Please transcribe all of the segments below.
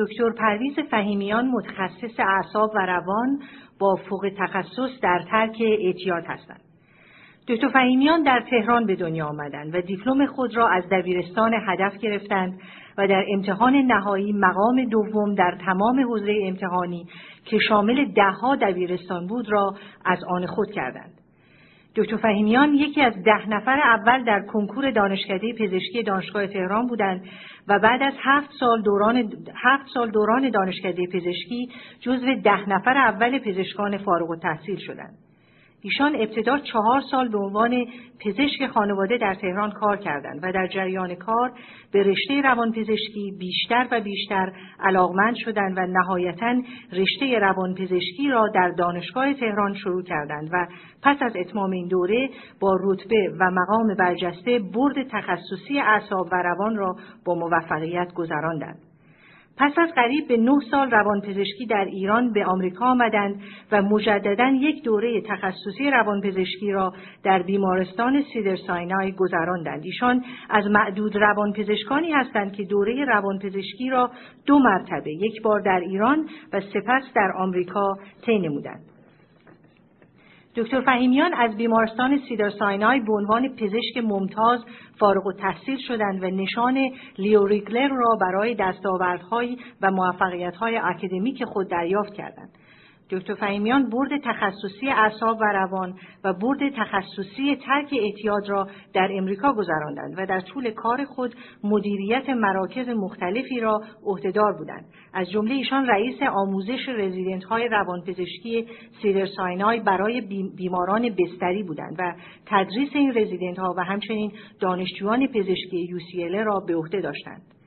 دکتر پرویز فهیمیان متخصص اعصاب و روان با فوق تخصص در ترک اعتیاد هستند. دکتر فهیمیان در تهران به دنیا آمدند و دیپلم خود را از دبیرستان هدف گرفتند و در امتحان نهایی مقام دوم در تمام حوزه امتحانی که شامل دهها دبیرستان بود را از آن خود کردند. دکتر فهیمیان یکی از ده نفر اول در کنکور دانشکده پزشکی دانشگاه تهران بودند و بعد از هفت سال دوران, هفت سال دوران دانشکده پزشکی جزو ده نفر اول پزشکان فارغ التحصیل شدند. ایشان ابتدا چهار سال به عنوان پزشک خانواده در تهران کار کردند و در جریان کار به رشته روانپزشکی بیشتر و بیشتر علاقمند شدند و نهایتا رشته روانپزشکی را در دانشگاه تهران شروع کردند و پس از اتمام این دوره با رتبه و مقام برجسته برد تخصصی اعصاب و روان را با موفقیت گذراندند. پس از قریب به نه سال روانپزشکی در ایران به آمریکا آمدند و مجددا یک دوره تخصصی روانپزشکی را در بیمارستان سیدر ساینای گذراندند. ایشان از معدود روانپزشکانی هستند که دوره روانپزشکی را دو مرتبه یک بار در ایران و سپس در آمریکا طی نمودند. دکتر فهیمیان از بیمارستان سیدر ساینای به عنوان پزشک ممتاز فارغ التحصیل شدند و نشان لیو ریگلر را برای دستاوردها و موفقیتهای اکادمیک خود دریافت کردند. دکتر فهیمیان برد تخصصی اعصاب و روان و برد تخصصی ترک اعتیاد را در امریکا گذراندند و در طول کار خود مدیریت مراکز مختلفی را عهدهدار بودند. از جمله ایشان رئیس آموزش رزیدنت های روانپزشکی سیدرز ساینای برای بیماران بستری بودند و تدریس این رزیدنت ها و همچنین دانشجویان پزشکی UCLA را به عهده داشتند.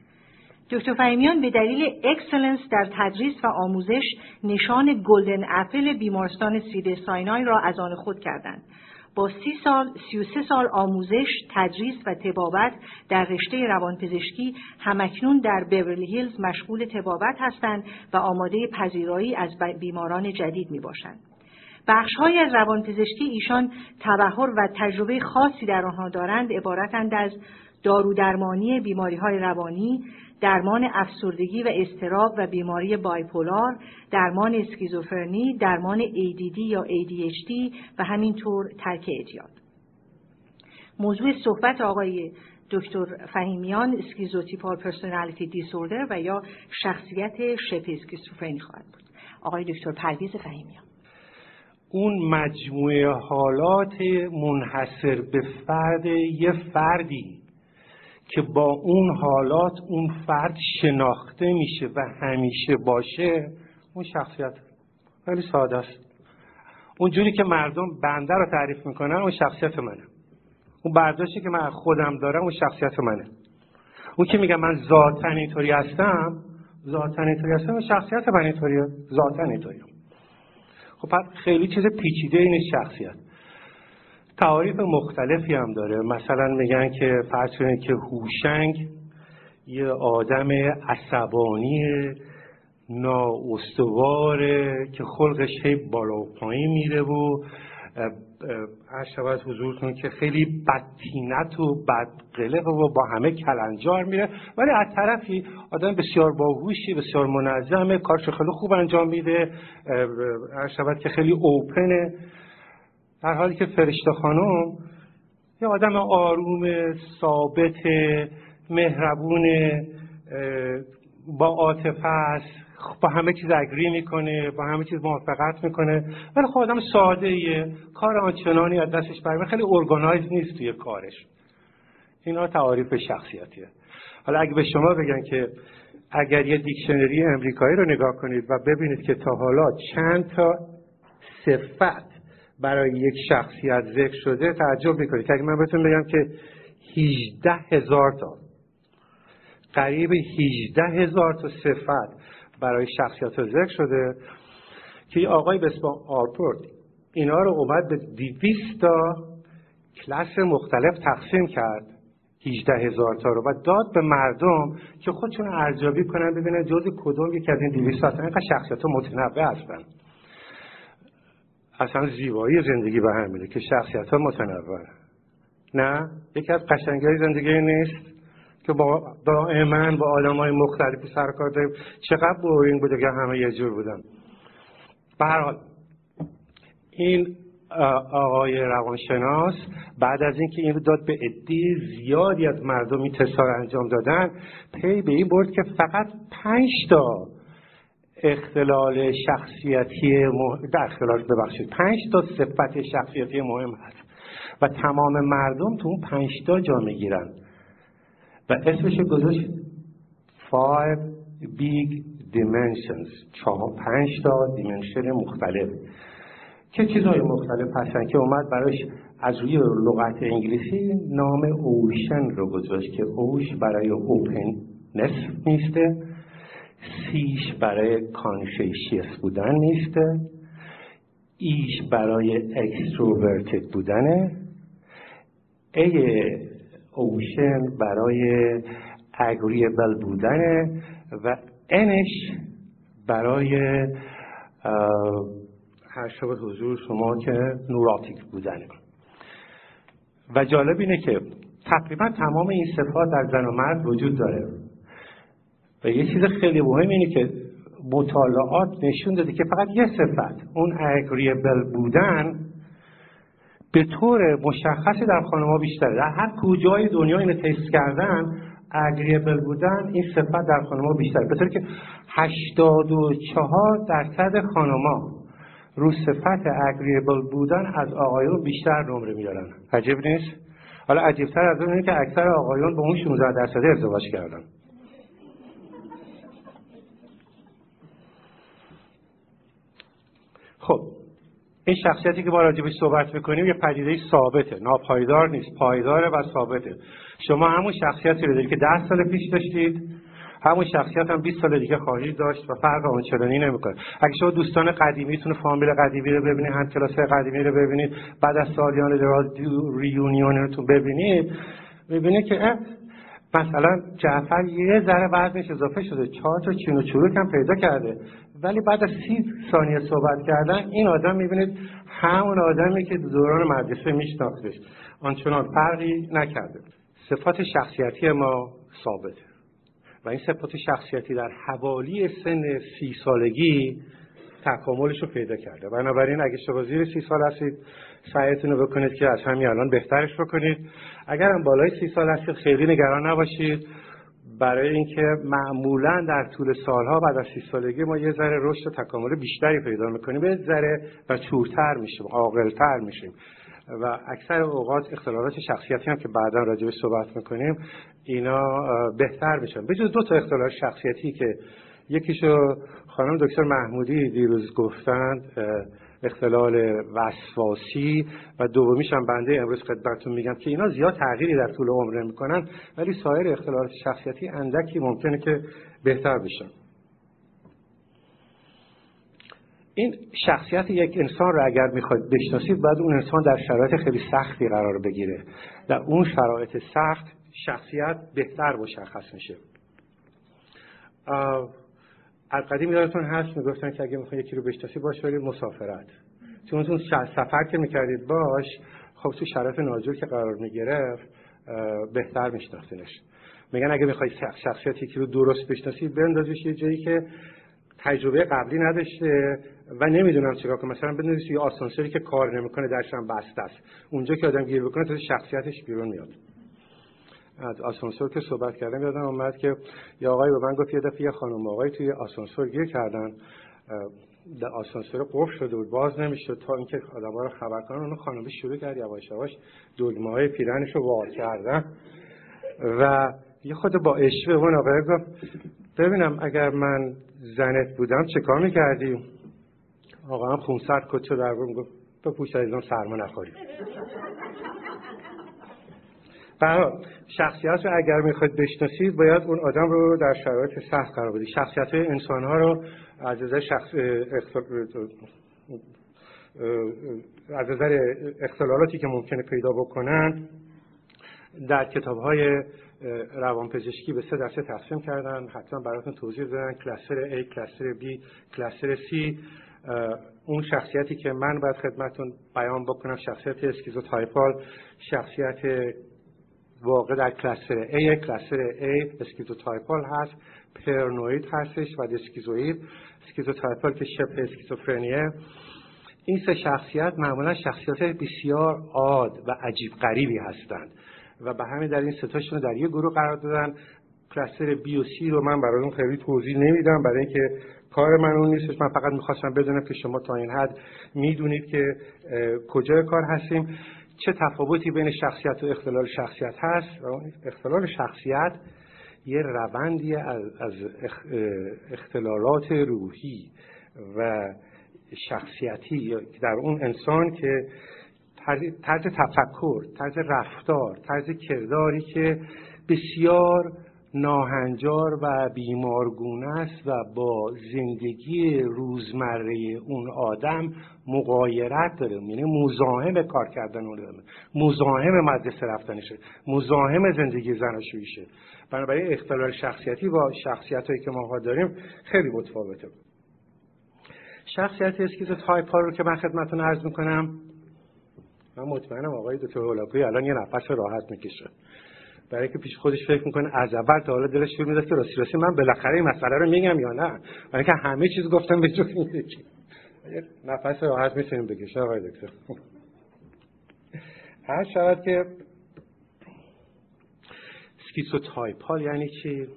دکتر فهیمیان به دلیل excellence در تدریس و آموزش نشان Golden Apple بیمارستان سیدرز ساینای را از آن خود کردند. با سی سال، سی و سه سال آموزش، تدریس و طبابت در رشته روانپزشکی هم اکنون در بیورلی هیلز مشغول طبابت هستند و آماده پذیرایی از بیماران جدید می باشند. بخش های از روانپزشکی ایشان تبهر و تجربه خاصی در آنها دارند عبارتند از دارودرمانی بیماری های روانی، درمان افسردگی و استراب و بیماری بایپولار، درمان اسکیزوفرنی، درمان ADD یا ADHD و همینطور ترک اعتیاد. موضوع صحبت آقای دکتر فهیمیان schizotypal personality disorder و یا شخصیت شبه اسکیزوفرنی خواهد بود. آقای دکتر پرویز فهیمیان اون مجموعه حالات منحصر به فرد یه فردی که با اون حالات اون فرد شناخته میشه و همیشه باشه اون شخصیت. خیلی ساده است. اونجوری که مردم بنده رو تعریف می‌کنن اون شخصیت منه. اون برداشتی که من خودم دارم اون شخصیت منه. اون که میگه من ذاتا اینطوری هستم ذاتا اینطوری هستم شخصیت من اینطوریه. ذاتا اینطوری خب خیلی چیز پیچیده این شخصیت. تعاریف مختلفی هم داره. مثلا میگن که فرض کنید که هوشنگ یه آدم عصبانی نااستواره که خلقش هی بالا و پایین میره و هر شود حضورتون که خیلی بدتینت و بدقلق و با همه کلنجار میره. ولی از طرفی آدم بسیار باهوشی بسیار منظمه کارش خیلی خوب انجام میده هر شود که خیلی اوپنه در حالی که فرشته خانم یه آدم آروم ثابت مهربون با عاطفه است با همه چیز اگری می‌کنه با همه چیز موافقت می‌کنه. ولی خب آدم ساده ایه. کار آنچنانی از دستش برمیاد خیلی ارگانایز نیست توی کارش. اینا تعاریف شخصیتیه. حالا اگه به شما بگن که اگر یه دیکشنری امریکایی رو نگاه کنید و ببینید که تا حالا چند تا صفت برای یک شخصیت ذکر شده تعجب می‌کنید. اگه من بهتون بگم که 18 هزار تا قریب 18 هزار تا صفت برای شخصیت ذکر شده که یه آقای به اسم آرپورت اینا رو اومد به 200 تا کلاس مختلف تقسیم کرد 18 هزار تا رو و داد به مردم که خودشون ارزیابی کنن ببینن جز کدوم یکی از این 200 تا اینقدر شخصیت متنوع هستن. اصلا زیبایی زندگی به همینه که شخصیت ها متنوع نه یکی از قشنگی زندگی نیست که با دائما با آدم های مختلفی سرکار داریم. چقدر بورینگ بوده که همه یه جور بودن. برحال این آقای روانشناس بعد از اینکه این داد به عده زیادی از مردم این انجام دادن پی به این برد که فقط پنج تا اختلال شخصیتی مهم در اختلال ببخشید. پنج تا صفت شخصیتی مهم هست و تمام مردم تو اون پنج تا جا می‌گیرن. و اسمش گذاشت five big dimensions. چهار پنج تا دیمنشن مختلف. چه چیزهای مختلف هستن که اومد براش از روی لغت انگلیسی نام اوشن رو گذاشت که اوش برای اوپننس نیسته. سیش برای کانشیشیس بودن نیسته. ایش برای اکستروورتد بودنه. ای اوشن برای اگریبل بودنه و انش برای هر شب حضور شما که نوراتیک بودنه. و جالب اینه که تقریبا تمام این صفات در زن و مرد وجود داره. و یه چیز خیلی مهم اینه که مطالعات نشون داده که فقط یه صفت اون اگریبل بودن به طور مشخصی در خانمها بیشتره. در هر کجای دنیا اینو تست کردن اگریبل بودن این صفت در خانمها بیشتره. به طور که 84 درصد خانمها رو صفت اگریبل بودن از آقایون بیشتر نمره میارن عجیب نیست؟ حالا عجیبتر از اون اینه که اکثر آقایون با اون 16 درصد ازدواج کردن خب این شخصیتی که ما راجبش صحبت می‌کنیم یه پدیده ثابته ناپایدار نیست پایداره و ثابته. شما همون شخصیتی رو دارید که ده سال پیش داشتید همون شخصیت هم 20 سال دیگه خواهید داشت و فرق آنچنانی نمی‌کنه. اگه شما دوستان قدیمیتون فامیل قدیمی رو ببینید هم کلاس قدیمی رو ببینید بعد از سالیان دراز ریونیونتون ببینید می‌بینید که مثلا جعفر یه ذره وزنش اضافه شده چهار تا چین و چروک هم پیدا کرده. ولی بعد از سی ثانیه صحبت کردن این آدم می‌بینید همون آدمی که دوران مدرسه میشناختش. آنچنان فرقی نکرده. صفات شخصیتی ما ثابته. و این صفات شخصیتی در حوالی سن سی سالگی تکاملش رو پیدا کرده. بنابراین اگه شما زیر سی سال هستید سعیتون رو بکنید که از همین الان بهترش بکنید. اگر هم بالای سی سال هستید خیلی نگران نباشید. برای اینکه معمولا در طول سالها بعد از سی سالگی ما یه ذره رشد و تکامل بیشتری پیدا می‌کنیم. یه ذره و چورتر میشیم عاقلتر میشیم. و اکثر اوقات اختلالات شخصیتی هم که بعدا راجع صحبت می‌کنیم اینا بهتر میشن. به جز دو تا اختلال شخصیتی که یکیشو خانم دکتر محمودی دیروز گفتند اختلال وسواسی و دومیش هم بنده امروز خدمتتون میگم که اینا زیاد تغییری در طول عمر نمی‌کنن ولی سایر اختلالات شخصیتی اندکی ممکنه که بهتر بشن این شخصیت یک انسان رو اگر می‌خواید بشناسید باید اون انسان در شرایط خیلی سختی قرار بگیره. در اون شرایط سخت شخصیت بهتر مشخص میشه. از قدیم یادتون هست می‌گفتن که اگه می‌خواید یکی رو بشناسی باش برید مسافرت. چون اون سفر که می‌کردید باش خب تو شرایط ناجور که قرار می‌گرفت بهتر میشناختینش. میگن اگه می‌خواید شخصیت یکی رو درست بشناسید بندازیش یه جایی که تجربه قبلی نداشته و نمی‌دونم چیکار کنم مثلا بنویسی یه آسانسوری که کار نمی‌کنه درش هم بسته است. اونجا که آدم گیر بکنه تو شخصیتش بیرون میاد. از آسانسور که صحبت کردم یادم اومد که یه آقای به من گفت یه دفعه یه خانم آقای توی آسانسور گیر کردن. در آسانسور قفل شده بود باز نمی‌شد تا اینکه آدم‌ها رو خبر کنن. اون خانم شروع کرد یواش یواش دگمه های پیرنش رو وار کردن. و یه خود با اشوه اون آقای گفت ببینم اگر من زنت بودم چه کار می‌کردی؟ آقا هم خونسرد کچه در گفت بپوش از سرما نخوری. برای شخصیت رو اگر می‌خواید بشناسید باید اون آدم رو در شرایط سخت قرار بدید. شخصیت انسان ها رو از نظر شخص از نظر اختلالاتی که ممکنه پیدا بکنن در کتاب های روانپزشکی به سه دسته تقسیم کردن. حتما براتون توضیح دادن. cluster A cluster B cluster C. اون شخصیتی که من باید خدمتون بیان بکنم شخصیت schizotypal شخصیت واقع در cluster A cluster A schizotypal هست پرنوید هستش و schizoid schizotypal که شبه اسکیزوفرنیه. این سه شخصیت معمولا شخصیت بسیار آد و عجیب غریبی هستند و به همین در این ستاشون در یک گروه قرار دادن. cluster B و C رو من برای اون خیلی توضیح نمیدم برای اینکه کار من اون نیستش. من فقط می‌خواستم بدونم که شما تا این حد می‌دونید که کجای کار هستیم. چه تفاوتی بین شخصیت و اختلال شخصیت هست؟ اختلال شخصیت یه روندی از اختلالات روحی و شخصیتی در اون انسان که طرز تفکر طرز رفتار طرز کرداری که بسیار ناهنجار و بیمارگونه است و با زندگی روزمره اون آدم مقایرت داره. یعنی مزاحم کار کردن اون آدم. مزاحم مدرسه رفتنشه. مزاحم زندگی زناشوییشه. بنابراین اختلال شخصیتی با شخصیت هایی که ما داریم خیلی متفاوته. شخصیت schizotypal ها رو که من خدمتتون عرض می‌کنم من مطمئنم آقای دکتر هولاکویی الان یه نفس راحت می‌کشه. برای که پیش خودش فکر می‌کنه از اول تا حالا دلش فکر می‌کرد که راستی راستی من بالاخره این مسئله رو میگم یا نه؟ برای که همه چیز گفتم به جز این نفس راحت می‌تونیم بکشه آقای دکتر. عرض شود که schizotypal یعنی چی؟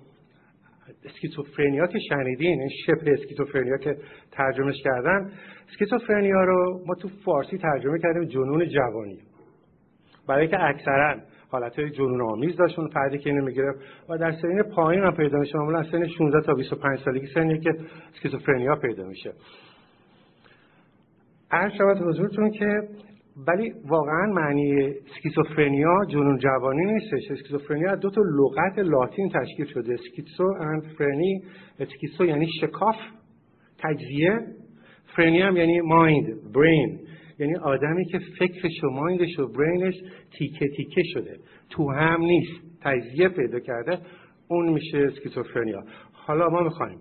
اسکیزوفرنیا که شنیدین این شبه اسکیزوفرنیا که ترجمهش کردن. اسکیزوفرنیا رو ما تو فارسی ترجمه کردیم جنون جوانی. برای که اکثرا حالت های جنون آمیز داشت اون فردی که اینو می‌گیره و در سنین پایین هم پیدا میشه معمولا سن 16 تا 25 سالگی سنی که اسکیزوفرنیا پیدا میشه. عرض شود حضورتون که ولی واقعا معنی اسکیزوفرنیا جنون جوانی نیستش. اسکیزوفرنیا دو تا لغت لاتین تشکیل شده. schizo and phrenia. schizo یعنی شکاف تجزیه. فرنی هم یعنی mind brain یعنی آدمی که فکرش و mind ش و brain ش تیکه تیکه شده. تو هم نیست. تجزیه پیدا کرده. اون میشه اسکیزوفرنیا حالا ما می‌خوایم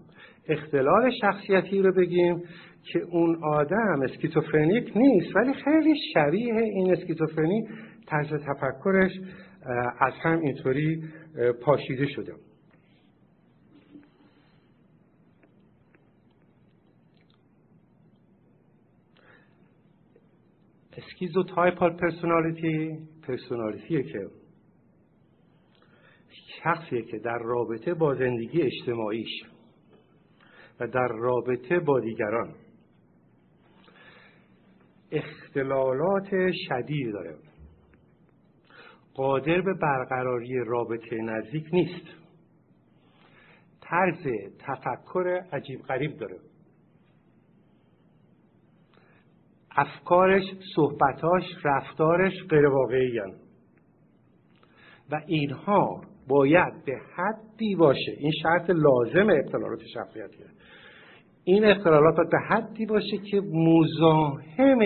اختلال شخصیتی رو بگیم که اون آدم schizophrenic نیست ولی خیلی شبیه این اسکیزوفرنی طرز تفکرش از هم اینطوری پاشیده شده. schizotypal personality پرسونالیتیه که شخصیه که در رابطه با زندگی اجتماعیش و در رابطه با دیگران. اختلالات شدید داره. قادر به برقراری رابطه نزدیک نیست. طرز تفکر عجیب غریب داره. افکارش صحبتاش رفتارش غیر و اینها باید به حدی باشه. این شرط لازم اختلالات شخصیتیه این اختلالات به حدی باشه که مزاحم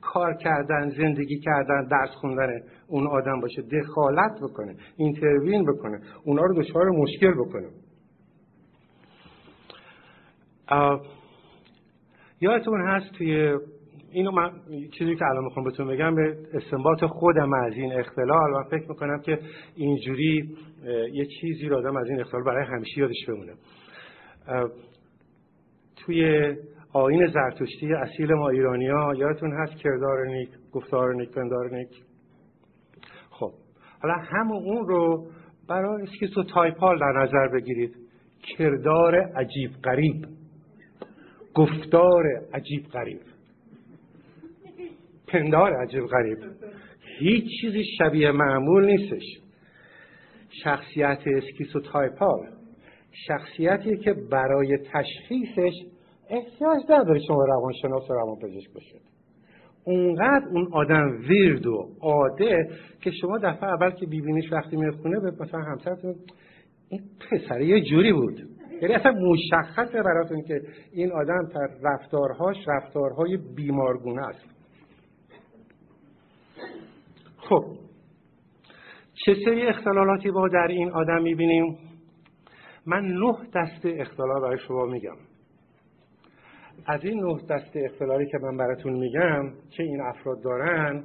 کار کردن زندگی کردن درس خوندن اون آدم باشه. دخالت بکنه اینتروین بکنه اونا رو دچار مشکل بکنه. یادتون هست توی اینو من چیزی که الان می‌خوام بهتون بگم به استنباط خودم از این اختلال من فکر می‌کنم که اینجوری یه چیزی رو آدم از این اختلال برای همیشه یادش بمونه. توی آین زرتشتی اصیل ما ایرانی ها یادتون هست کردار نیک گفتار نیک پندار نیک؟ خب حالا همون اون رو برای اسکیسو تایپال در نظر بگیرید. کردار عجیب غریب گفتار عجیب غریب. پندار عجیب غریب. هیچ چیزی شبیه معمول نیستش. شخصیت اسکیسو تایپال. شخصیتی که برای تشخیصش احتیاج نداره شما روانشناس و روانپزشک باشید. اونقدر اون آدم ویرد و عاده که شما دفعه اول که بیبینیش وقتی می‌خونه به مثلا همسرتون این پسر یه جوری بود. یعنی اصلا مشخصه براتون که این آدم در رفتارهاش رفتارهای بیمارگونه است. خب. چه سری اختلالاتی با در این آدم می‌بینیم؟ من نه دسته اختلال برای شما میگم. از این نه دسته اختلالی که من براتون میگم که این افراد دارن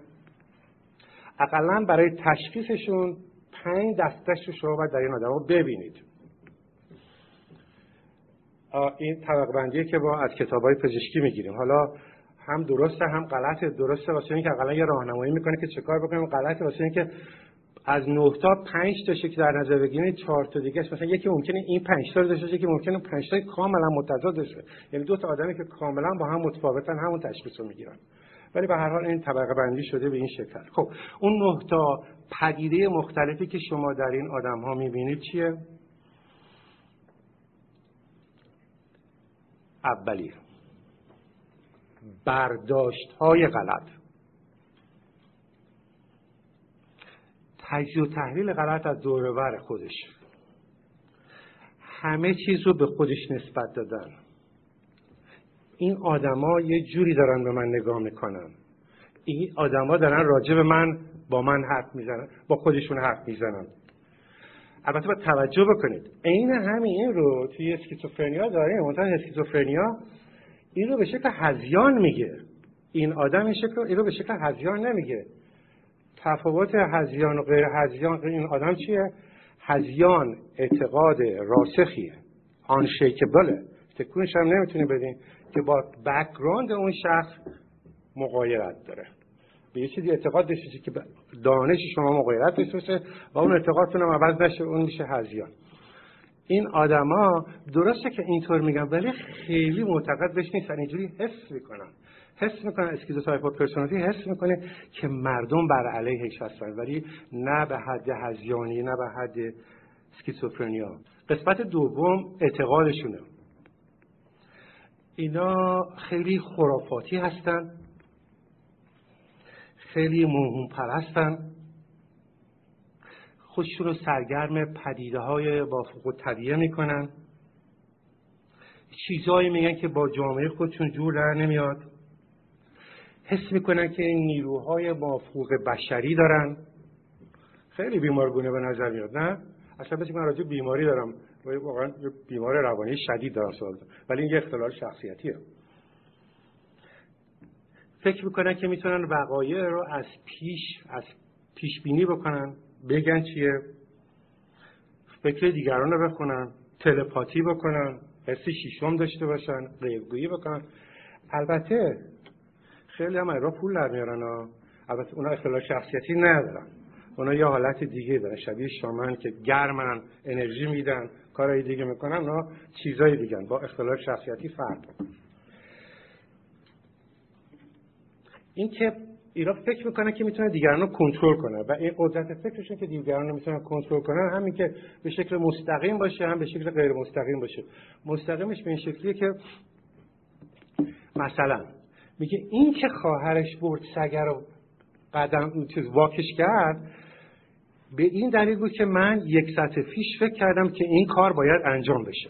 اقلا برای تشخیصشون پنج دستش رو شما باید در این آدم ببینید. این طبق بندیه که با از کتاب های پزشکی می‌گیریم. حالا هم درسته هم غلطه. درسته واسه اینکه اقلا یه راهنمایی می‌کنه که چه کار بکنیم؟ غلطه واسه اینکه از 9 تا 5 تا که در نظر بگیرید 4 تا دیگه مثلا یکی ممکنه این 5 تا داشته باشه که ممکنه 5 تا کاملا متضاد باشه. یعنی دو تا آدمی که کاملا با هم متفاوتن همون تشخیص رو می‌گیرن. ولی به هر حال این طبقه بندی شده به این شکل. خب اون 9 تا پدیده مختلفی که شما در این آدم ها می‌بینید چیه؟ اولی برداشت های غلط. تجزیه و تحلیل غلط از دورور خودش. همه چیز رو به خودش نسبت دادن. این آدما یه جوری دارن به من نگاه می‌کنن. این آدما دارن راجع به من با من حرف می‌زنن با خودشون حرف می‌زنن. البته باید توجه بکنید. عین همین رو توی اسکیزوفرنیا داریم. منتها اسکیزوفرنیا این رو به شکل هزیان میگه. این آدم شکل این رو به شکل هزیان نمیگه. تفاوت هزیان و غیر هزیان این آدم چیه؟ هزیان اعتقاد راسخیه. unshakable ه. تکونش هم نمی‌تونی بدین که با background اون شخص مغایرت داره. به یه چیزی اعتقاد داشته که دانش شما مغایرت داشته و اون اعتقادتون هم عوض نشه اون میشه هذیان. این آدما درسته که اینطور میگن ولی خیلی معتقد بهش نیستن. اینجوری حس می‌کنن. حس می‌کنن schizotypal personality حس می‌کنه که مردم بر علیهش هستن. ولی نه به حد هذیانی نه به حد اسکیزوفرنیا قسمت دوم اعتقادشونه. اینا خیلی خرافاتی هستن. خیلی موهوم پرستن خودشون رو سرگرم پدیده های با و طبیعه می‌کنن. چیزهایی میگن که با جامعه خودشون جور در نمیاد. حس می‌کنن که نیروهای مافوق بشری دارن. خیلی بیمارگونه به نظر میاد نه؟ اصلا بسی من راجع بیماری دارم. واقعا بیمار روانی شدید دارم سوال ولی این یه اختلال شخصیتیه. فکر می‌کنن که می‌تونن وقایع رو از پیش از پیش بینی بکنن. بگن چیه؟ فکر دیگران رو بخونن تلپاتی بکنن حس شیشم داشته باشن غیبگویی بکنن. البته خیلی هم را پول در میارن البته اونا اختلال شخصیتی ندارن. اونا یه حالت دیگه دارن. شبیه شامن که گرمن انرژی میدن کارهای دیگه می‌کنن. اونا چیزای دیگه با اختلال شخصیتی فرق این که ایران فکر می‌کنه که می‌تونه دیگران رو کنترل کنه و این قدرت فکرشون که دیگران رو می‌تونن کنترل کنن همین که به شکل مستقیم باشه هم به شکل غیر مستقیم باشه. مستقیمش به این شکلیه که مثلا میگه این که خواهرش برد سگر رو قدم چیز واکش کرد به این دلیل بود که من یک سطح پیش فکر کردم که این کار باید انجام بشه.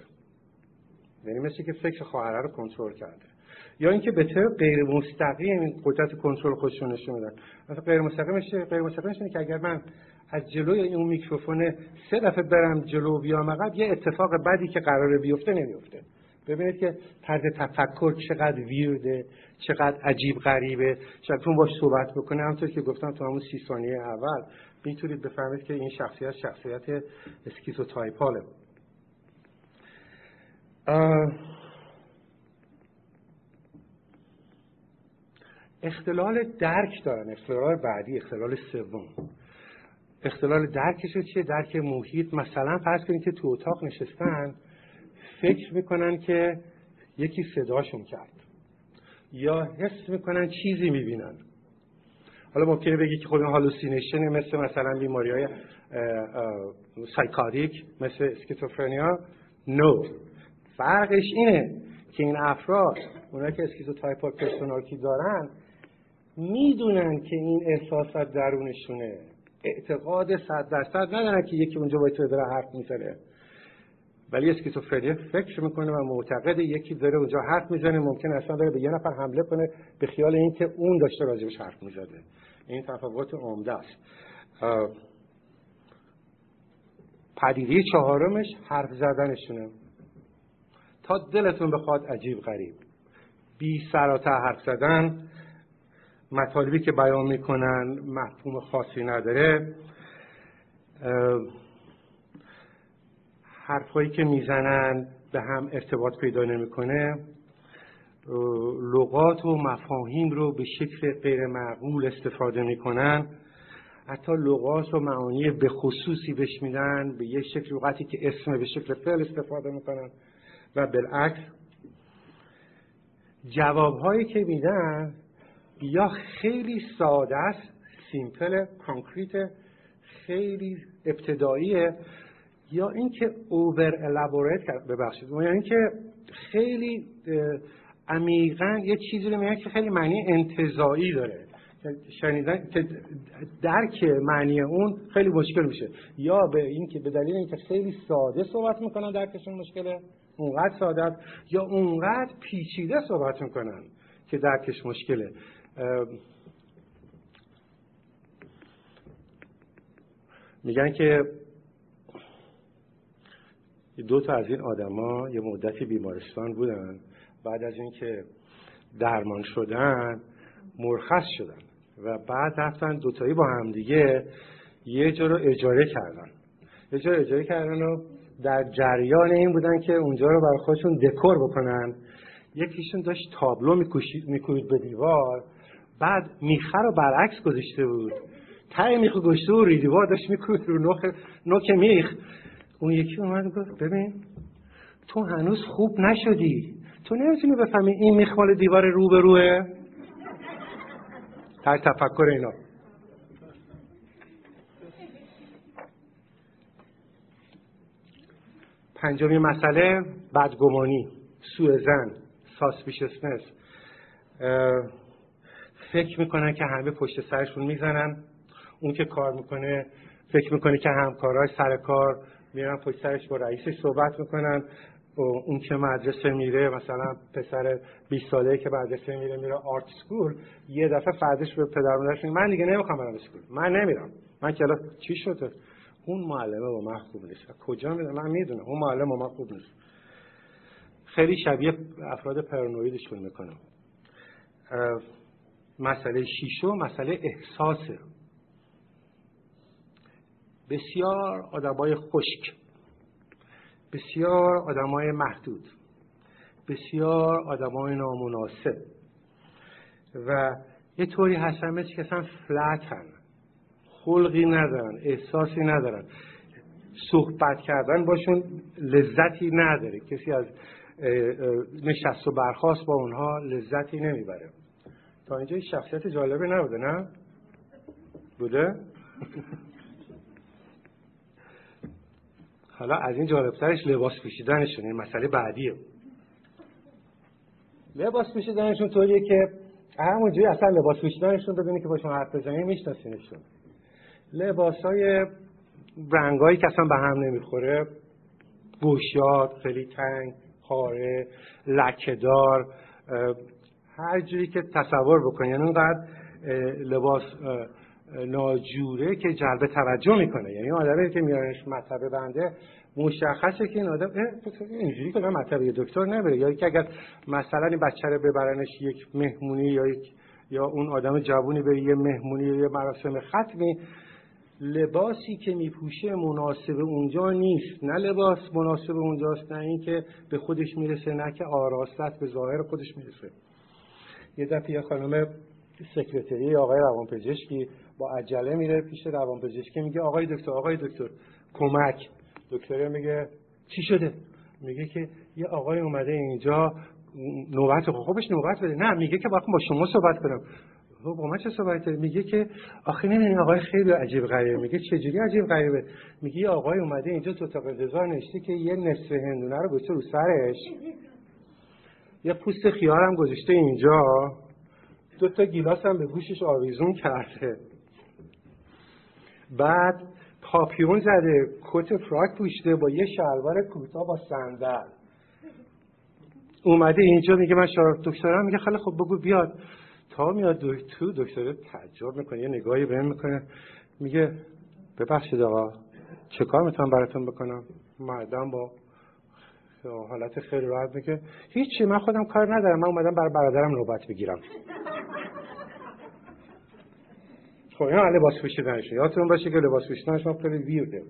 یعنی مثل که فکر خواهره رو کنترل کرده. یا اینکه به طور غیر مستقیم این قدرت کنترل خودشون نشون میدن. مثلا غیر مستقیمش غیر مستقیمش اینه که اگر من از جلوی اون میکروفون سه دفعه برم جلو بیام عقب یه اتفاق بدی که قراره بیفته نمیفته. ببینید که طرز تفکر چقدر ویرده چقدر عجیب غریبه. شاید باش صحبت بکنه. همونطور که گفتم تو همون سی ثانیه اول می‌تونید بفهمید که این شخصیت شخصیت اسکیزوتایپاله. اختلال درک دارن. اختلال بعدی اختلال سوم. اختلال درکش چیه؟ درک محیط. مثلا فرض کنید که تو اتاق نشستن فکر می‌کنن که یکی صداشون کرد. یا حس می‌کنن چیزی می‌بینن. حالا ممکنه بگی که خب این hallucination مثل مثلا بیماری های سایکاریک مثل اسکیزوفرنیا no فرقش اینه که این افراد اونایی که schizotypal personality دارن می‌دونن که این احساسات درونشونه. اعتقاد صد درصد ندارن که یکی اونجا باید تو داره حرف می‌زنه. ولی اسکیزوفرنیا فکر می‌کنه و معتقد یکی داره اونجا حرف می‌زنه ممکن اصلا داره به یه نفر حمله کنه به خیال اینکه اون داشته راجبش حرف می‌زده. این تفاوت عمده است. پدیده چهارمش حرف زدنشونه. تا دلتون بخواد عجیب غریب. بی سراتا حرف زدن مطالبی که بیان می‌کنن مفهوم خاصی نداره. حرفایی که می‌زنن به هم ارتباط پیدا نمی‌کنه. لغات و مفاهیم رو به شکل غیر معقول استفاده می‌کنن. حتی لغات و معانی به خصوصی بهش میدن به یک شکل لغتی که اسم به شکل فعل استفاده می‌کنن و بالعکس. جوابهایی که میدن یا خیلی ساده است simple concrete خیلی ابتداییه. یا اینکه over elaborate ببخشید. یا اینکه خیلی عمیقا یه چیزی رو میگن که خیلی معنی انتزاعی داره. شنیدن درک معنی اون خیلی مشکل میشه. یا به اینکه به دلیل اینکه خیلی ساده صحبت می‌کنن درکشون مشکله اونقدر ساده یا اونقدر پیچیده صحبت می‌کنن که درکش مشکله. میگن که دو تا از این آدما یه مدتی بیمارستان بودن. بعد از اینکه درمان شدن مرخص شدن و بعد رفتن دوتایی با هم دیگه یه جا رو اجاره کردن. یه جا اجاره کردن و در جریان این بودن که اونجا رو برای خودشون دکور بکنن. یکیشون داشت تابلو میکوید به دیوار. بعد میخه رو برعکس گذاشته بود. ته میخ گشته و ریدیوار داشت میکوید رو نوک, نوک میخ. اون یکی اومد گفت ببین تو هنوز خوب نشدی. تو نمی‌تونی بفهمی این میخ مال دیوار رو به روه در تفکر اینا. پنجمی مسئله بدگمانی سوء زن ساسپیشسنس. فکر می‌کنن که همه پشت سرشون می‌زنن. اون که کار می‌کنه فکر می‌کنه که همکاراش سر کار میرن پشت سرش با رئیسش صحبت می‌کنن. اون که مدرسه میره مثلا پسر 20 ساله که مدرسه میره میره آرت سکول یه دفعه فردش به پدر مادرش من دیگه نمی‌خوام برم اسکول من نمیرم من کلا چی شده؟ اون معلمه با من خوب نیست. کجا میره من می‌دونم. اون معلم با من خوب نیست. خیلی شبیه افراد پرانویدشون می‌کنم. مسئله شیشو مسئله احساسه. بسیار آدمای خشک بسیار آدمای محدود بسیار آدمای نامناسب و یه طوری هستن مثل که اصلا فلتن خلقی ندارن احساسی ندارن. صحبت کردن باشون لذتی نداره. کسی از نشست و برخواست با اونها لذتی نمی‌بره. تا اینجا شخصیت جالبی نبوده نه؟ بوده؟ حالا از این جالبترش لباس پوشیدنشون این مسئله بعدیه لباس پوشیدنشون طوریه که همونجوری اصلا لباس پوشیدنشون ببینی که باشون حرف بزنی میشناسینشون لباس های رنگایی که اصلا به هم نمی‌خوره گوشیات خیلی تنگ پاره لکهدار هر جوری که تصور بکنی یعنی اونقدر لباس ناجوره که جلب توجه می‌کنه. یعنی آدمی که میارنش مطبه بنده مشخصه که این آدم اینجوری که مطبه دکتر نبره. یا که اگر مثلا این بچه رو ببرنش یک مهمونی یا یک یا اون آدم جوونی به یه مهمونی یا یه مراسم ختمی لباسی که میپوشه مناسب اونجا نیست. نه لباس مناسب اونجاست نه اینکه به خودش می‌رسه نه که آراستت به ظاهر خودش می‌رسه. یه دفعه یه خانم سکرتری آقای روانپزشکی با عجله میره پیش روانپزشکی میگه آقای دکتر آقای دکتر. کمک. دکتر میگه چی شده؟ میگه که یه آقای اومده اینجا نوبت خوبش نوبت بده. نه میگه که باید با شما صحبت کنم. خب با من چه صحبت میگه که آخه نمی‌دونی آقای خیلی عجیب غریبه. میگه چجوری عجیب غریبه؟ میگه یه آقای اومده اینجا تو تا انتظار نشته که یه نصف هندونه رو گذاشته رو سرش. یه پوست خیار هم گذاشته اینجا. دو تا گیلاس هم به گوشش آویزون کرده. بعد پاپیون زده کت فراک پوشته با یه شلوار کوتاه با صندل. اومده اینجا میگه من شراب دکترم میگه خیلی خب بگو بیاد. تا میاد تو دکتر تعجب می‌کنه یه نگاهی بهم می‌کنه. میگه ببخشید آقا چه کار می‌تونم براتون بکنم؟ مردم با حالت خیلی راحت میگه هیچی من خودم کار ندارم. من اومدم برای برادرم نوبت بگیرم. خب اینا لباس پوشیدنشه. یادتون باشه که لباس پوشیدنشون خیلی ویرده.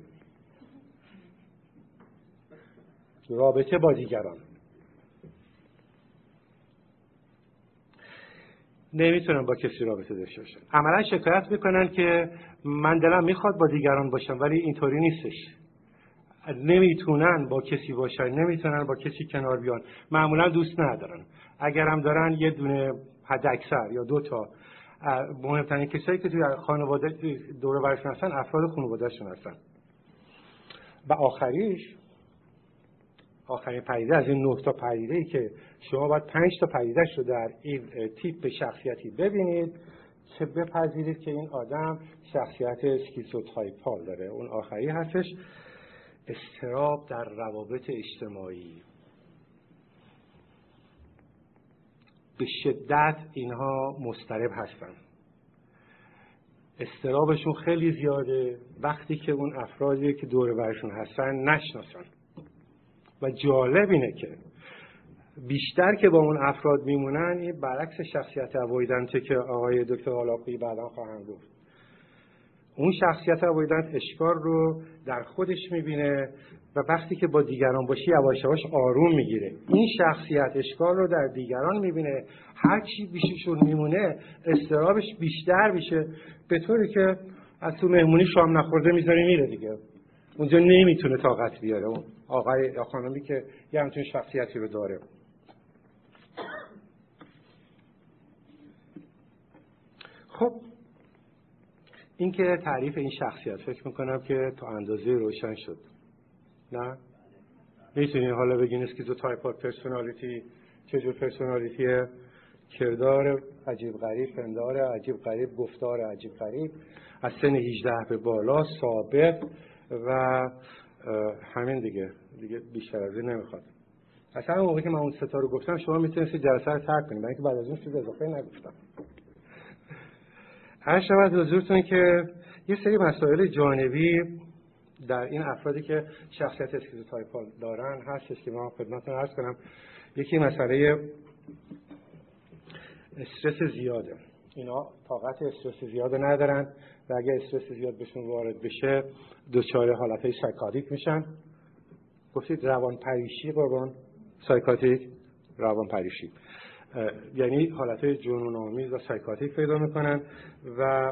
رابطه با دیگران. نمی‌تونن با کسی رابطه داشته باشن عملا شکایت می‌کنن که من دلم می‌خواد با دیگران باشم ولی اینطوری نیستش. نمی‌تونن با کسی باشن نمی‌تونن با کسی کنار بیان. معمولا دوست ندارن. اگرم دارن یه دونه حد اکثر یا دو تا. مهمترین کسایی که توی خانواده دور برشون هستن افراد خانوادهشون هستن. و آخریش آخرین پدیده از این نه تا پدیده ای که شما باید پنج تا پدیدهش رو در این تیپ شخصیتی ببینید که بپذیرید که این آدم شخصیت schizotypal داره. اون آخری هستش. اضطراب در روابط اجتماعی. به شدت اینها مضطرب هستن. اضطرابشون خیلی زیاده. وقتی که اون افرادی که دور برشون هستن نشناسن. و جالب اینه که بیشتر که با اون افراد میمونن این برعکس شخصیت اوایدنته که آقای دکتر غالاقی بعدا خواهند گفت. اون شخصیت اوایدنت اشکار رو در خودش می‌بینه و وقتی که با دیگران باشی یواش یواش آروم می‌گیره. این شخصیت اشکال رو در دیگران می‌بینه. هر چی بیششون میمونه استرابش بیشتر میشه. به طوری که از تو مهمونی شام نخورده می‌ذاره میره دیگه. اونجا نمی‌تونه طاقت بیاره. اون آقای یا خانمی که یه همچین شخصیتی رو داره. خب این که تعریف این شخصیت فکر می‌کنم که تا اندازه روشن شد. نه؟ می‌تونین حالا بگین schizo type of personality چجور personality ه کردار عجیب غریب پندار عجیب غریب گفتار عجیب غریب. از سن 18 به بالا ثابت و همین دیگه. دیگه بیشتر از این نمی‌خواد. اصلا موقعی که من اون ستا رو گفتم شما می‌تونید جلسه رو ترک کنید اینکه بعد از اون چیز اضافه نگفتم. عرض شود حضورتون که یه سری مسائل جانبی در این افرادی که شخصیت schizotypal دارن هستش که ما خدمتتون عرض کنم. یکی مسئله استرس زیاده. اینا طاقت استرس زیاد ندارن و اگر استرس زیاد بهشون وارد بشه دچار حالت های psychotic میشن. گفتید روان پریشی قربان. psychotic روان پریشی یعنی حالت جنون آمیز و psychotic پیدا می‌کنن و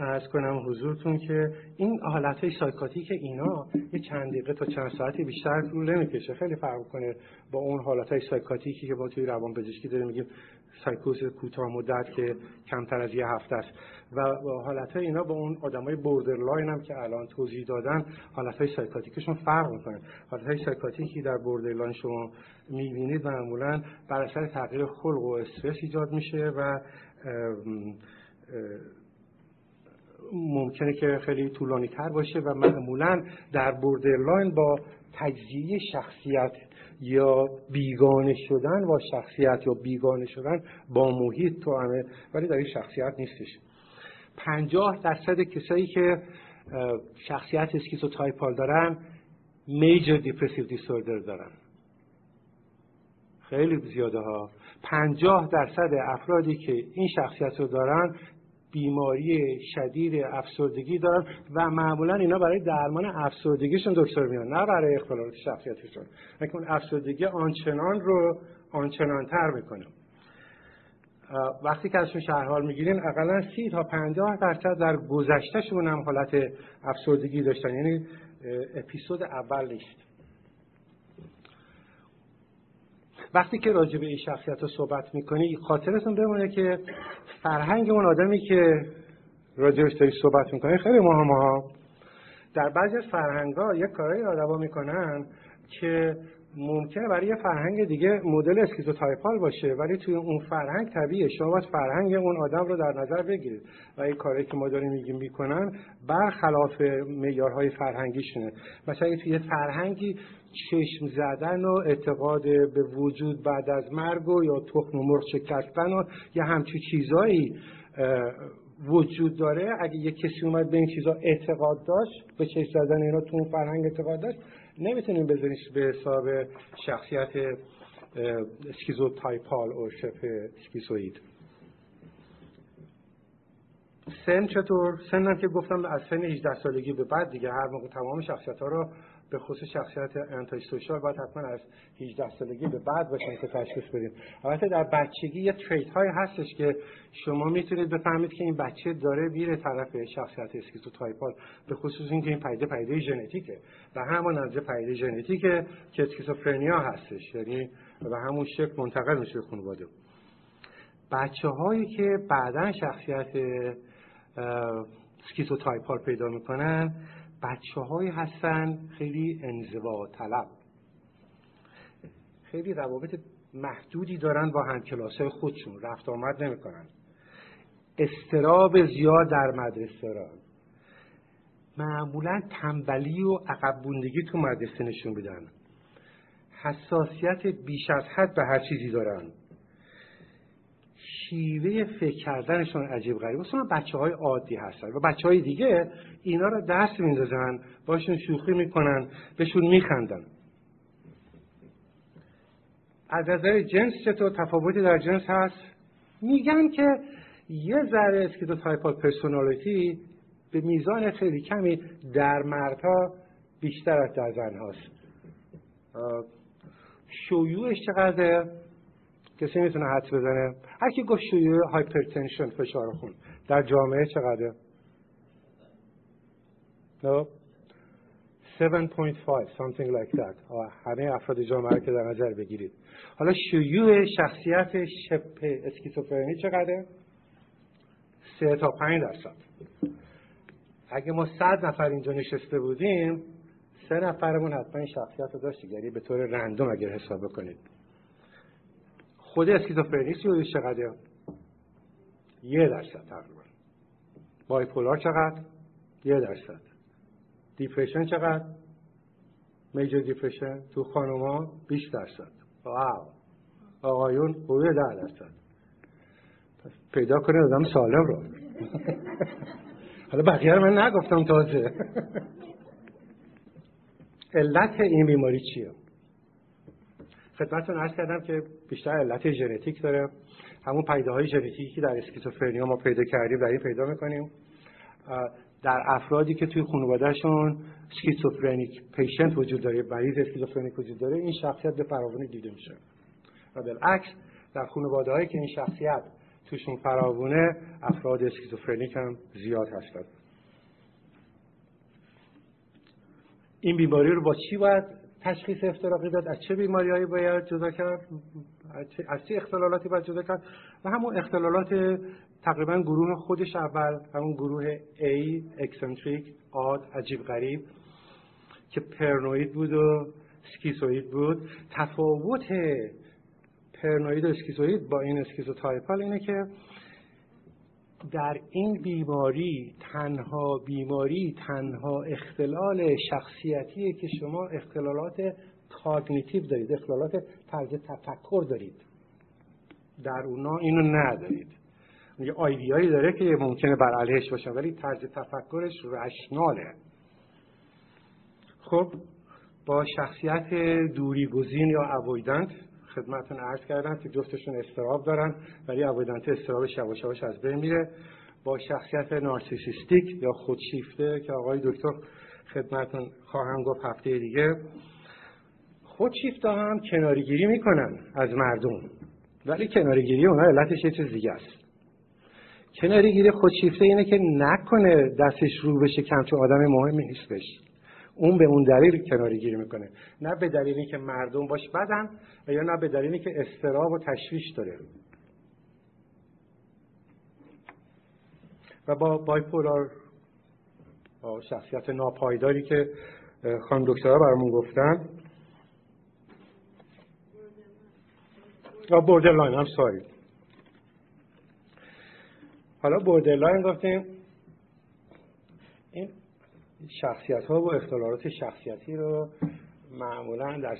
عرض کنم حضورتون که این حالت های psychotic اینا یه چند دقیقه تا چند ساعتی بیشتر طول نمی‌کشه. خیلی فرق کنه با اون حالت های psychotic ی که ما توی روان پزشکی داریم میگیم سایکوز کوتاه مدت که کمتر از یه هفته است. و حالت اینا با اون آدمای borderline هم که الان توضیح دادن حالت های psychotic شون فرق می‌کنه. حالت های psychotic ی در borderline شما می‌بینید معمولا بر اثر تغییر خلق و استرس ایجاد میشه و ممکنه که خیلی طولانی تر باشه و معمولا در borderline با تجزیه شخصیت یا بیگانه شدن با شخصیت یا بیگانه شدن با محیط توأمه ولی در این شخصیت نیستش. پنجاه درصد کسایی که شخصیت schizotypal دارن major depressive disorder دارن. خیلی زیاده ها. پنجاه درصد افرادی که این شخصیت رو دارن بیماری شدید افسردگی دارن و معمولا اینا برای درمان افسردگیشون دکتر میان نه برای اختلالات شخصیتشون. اون افسردگی آنچنان رو آنچنان تر می‌کنه. وقتی که ازشون شهرحال می‌گیرین اقلا سی تا پنجاه درصد در گذشتهشون هم حالت افسردگی داشتن. یعنی اپیزود اول نیست. وقتی که راجع به این شخصیت رو صحبت می‌کنی خاطرتون بمونه که فرهنگ اون آدمی که راجعش داری صحبت می‌کنی خیلی مهمه ها. در بعضی از فرهنگ ها یک کارهای آدما می‌کنن که ممکنه برای یه فرهنگ دیگه مدل schizotypal باشه ولی توی اون فرهنگ طبیعه شما باید فرهنگ اون آدم رو در نظر بگیرید و این کاری که ما داریم میگیم می‌کنن برخلاف معیارهای فرهنگیشونه. مثلا توی یه فرهنگی چشم زدن و اعتقاد به وجود بعد از مرگ و یا تخم مرغ شکستن و یا همچی چیزایی وجود داره اگه یه کسی اومد به این چیزا اعتقاد داشت به چشم زدن اینا تو اون فرهنگ اعتقاد داشت نمی‌تونیم بذاریش به حساب شخصیت اسکیزو تایپال و شبه اسکیزوید سن چطور؟ سن هم که گفتم از سن 18 سالگی به بعد دیگه هر موقع تمام شخصیت ها رو به خصوص شخصیت antisocial باید حتما از 18 سالگی به بعد باشن که تشخیص بدیم. البته در بچگی یه trait های هستش که شما می‌تونید بفهمید که این بچه داره میره طرف شخصیت schizotypal به خصوص اینکه این پدیده پدیده ژنتیکه و همون از پدیده ژنتیکه که schizophrenia هستش یعنی و همون شکل منتقل میشه به خانواده. بچه هایی که بعدا شخصیت schizotypal پیدا می‌کنن بچه هایی هستن خیلی انزوا طلب. خیلی روابط محدودی دارن با همکلاسای خودشون رفت آمد نمی‌کنن. اضطراب زیاد در مدرسه دارن معمولا تنبلی و عقب تو مدرسه نشون بدن حساسیت بیش از حد به هر چیزی دارن. شیوه فکر کردنشون عجیب غریب. اصلا بچه های عادی هستن و بچه های دیگه اینا رو دست میندازن باشون شوخی می‌کنن بهشون میخندن. از نظر جنس چطور تفاوتی در جنس هست؟ میگن که یه ذره schizotypal personality به میزان خیلی کمی در مردها بیشتر از در زن هاست شیوعش چقدر کسی می‌تونه حدس بزنه؟ هر کی گفت شیوع هایپرتنشن فشار خون. در جامعه چقدر no 7.5 something like that. همه افراد جامعه که در نظر بگیرید. حالا شیوع شخصیت شبه اسکیزوفرنی چقدر 3 تا 5 درصد. اگه ما 100 نفر اینجا نشسته بودیم سه نفرمون حتما این شخصیت رو یعنی به طور random اگر حساب بکنید. خود اسکیزوفرنی severe یش چقدر؟ یه درصد تقریبا. bipolar چقدر؟ یه درصد. depression چقدر؟ major depression تو خانوما 20 درصد. wow. آقایون حدود ده درصد. پس پیدا کنید آدم سالم رو. حالا بقیه رو من نگفتم تازه. علت این بیماری چیه؟ خدمتتون عرض کردم که بیشتر علت ژنتیک داره. همون پدیده های ژنتیکی که در schizophrenia ما پیدا کردیم در این پیدا می‌کنیم. در افرادی که توی خانوادهشون schizophrenic patient وجود داره مریض schizophrenic وجود داره این شخصیت به فراوانی دیده میشه. و بالعکس در خانواده هایی که این شخصیت توشون فراوونه افراد schizophrenic هم زیاد هستند این بیماری رو با چی باید تشخیص افتراقی داد از چه بیماریهایی باید جدا کرد از چه اختلالاتی باید جدا کرد و همون اختلالات تقریبا گروه خودش اول همون گروه A eccentric odd عجیب غریب که پرنوید بود و schizoid بود. تفاوت پرنوید و schizoid با این schizotypal اینه که در این بیماری تنها بیماری تنها اختلال شخصیتیه که شما اختلالات کاگنیتیو دارید اختلالات طرز تفکر دارید. در اونا اینو ندارید. یه آیدیایی داره که ممکنه بر علیهش باشه ولی طرز تفکرش رشناله. خب با شخصیت دوری گزین یا اوایدنت خدمتتون عرض کردم که جفتشون استراب دارن ولی اوایدنت استرابش یواش یواش از بین میره. با شخصیت نارسیسیستیک یا خودشیفته که آقای دکتر خدمتتون خواهم گفت هفته دیگه خودشیفته هم کناریگیری می‌کنن از مردم. ولی کناریگیری اونا علتش یه چیز دیگه است. کناریگیری خودشیفته اینه که نکنه دستش رو بشه کم چون آدم مهمی نیستش. اون به اون دلیل کناری گیری می‌کنه. نه به دلیلی که مردم باش بدن و یا نه به دلیلی که استراب و تشویش داره. و با بایپولار با شخصیت ناپایداری که خانم دکترها برامون گفتن. یا هم ساری حالا بوردرلاین گفتیم. شخصیت ها و اختلالات شخصیتی رو معمولا در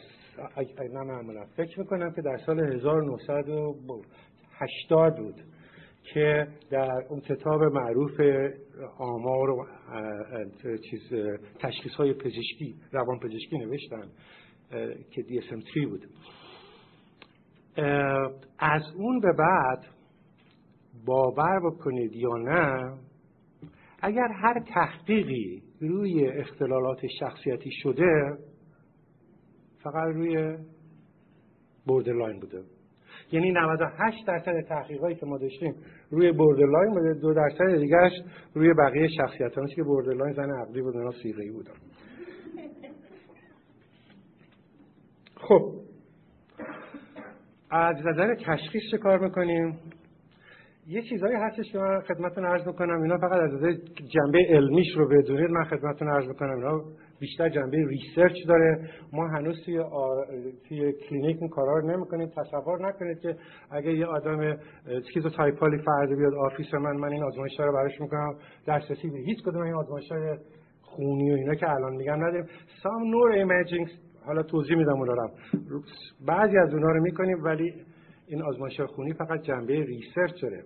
نه معمولا. فکر می‌کنم که در سال 1980 بود که در اون کتاب معروف آمار و چیز تشخیص های پزشکی روان پزشکی نوشتن که DSM-3 بود. از اون به بعد باور بکنید یا نه اگر هر تحقیقی روی اختلالات شخصیتی شده فقط روی borderline بوده. یعنی 98 درصد تحقیقاتی که ما داشتیم روی borderline بوده دو درصد دیگرش روی بقیه شخصیت که borderline زن عقلی بود اونا سیغه‌ای بودن خب از نظر تشخیص چه کار می‌کنیم؟ یه چیزایی هستش که من خدمتتون عرض می‌کنم اینا فقط از جنبه علمیش رو بدونید. من خدمتتون عرض می‌کنم اینا بیشتر جنبه research داره. ما هنوز توی, توی کلینیک این کارا رو نمی‌کنیم. تصور نکنید که اگه یه آدم schizotypal ی فردا بیاد office من من این آزمایش رو براش می‌کنم. دسترسی به هیچ کدوم این آزمایش های خونی و اینا که الان میگم نداریم. some neuroimaging حالا توضیح میدم اونا رو. بعضی از اونها رو می‌کنیم ولی این آزمایش خونی فقط جنبه research داره.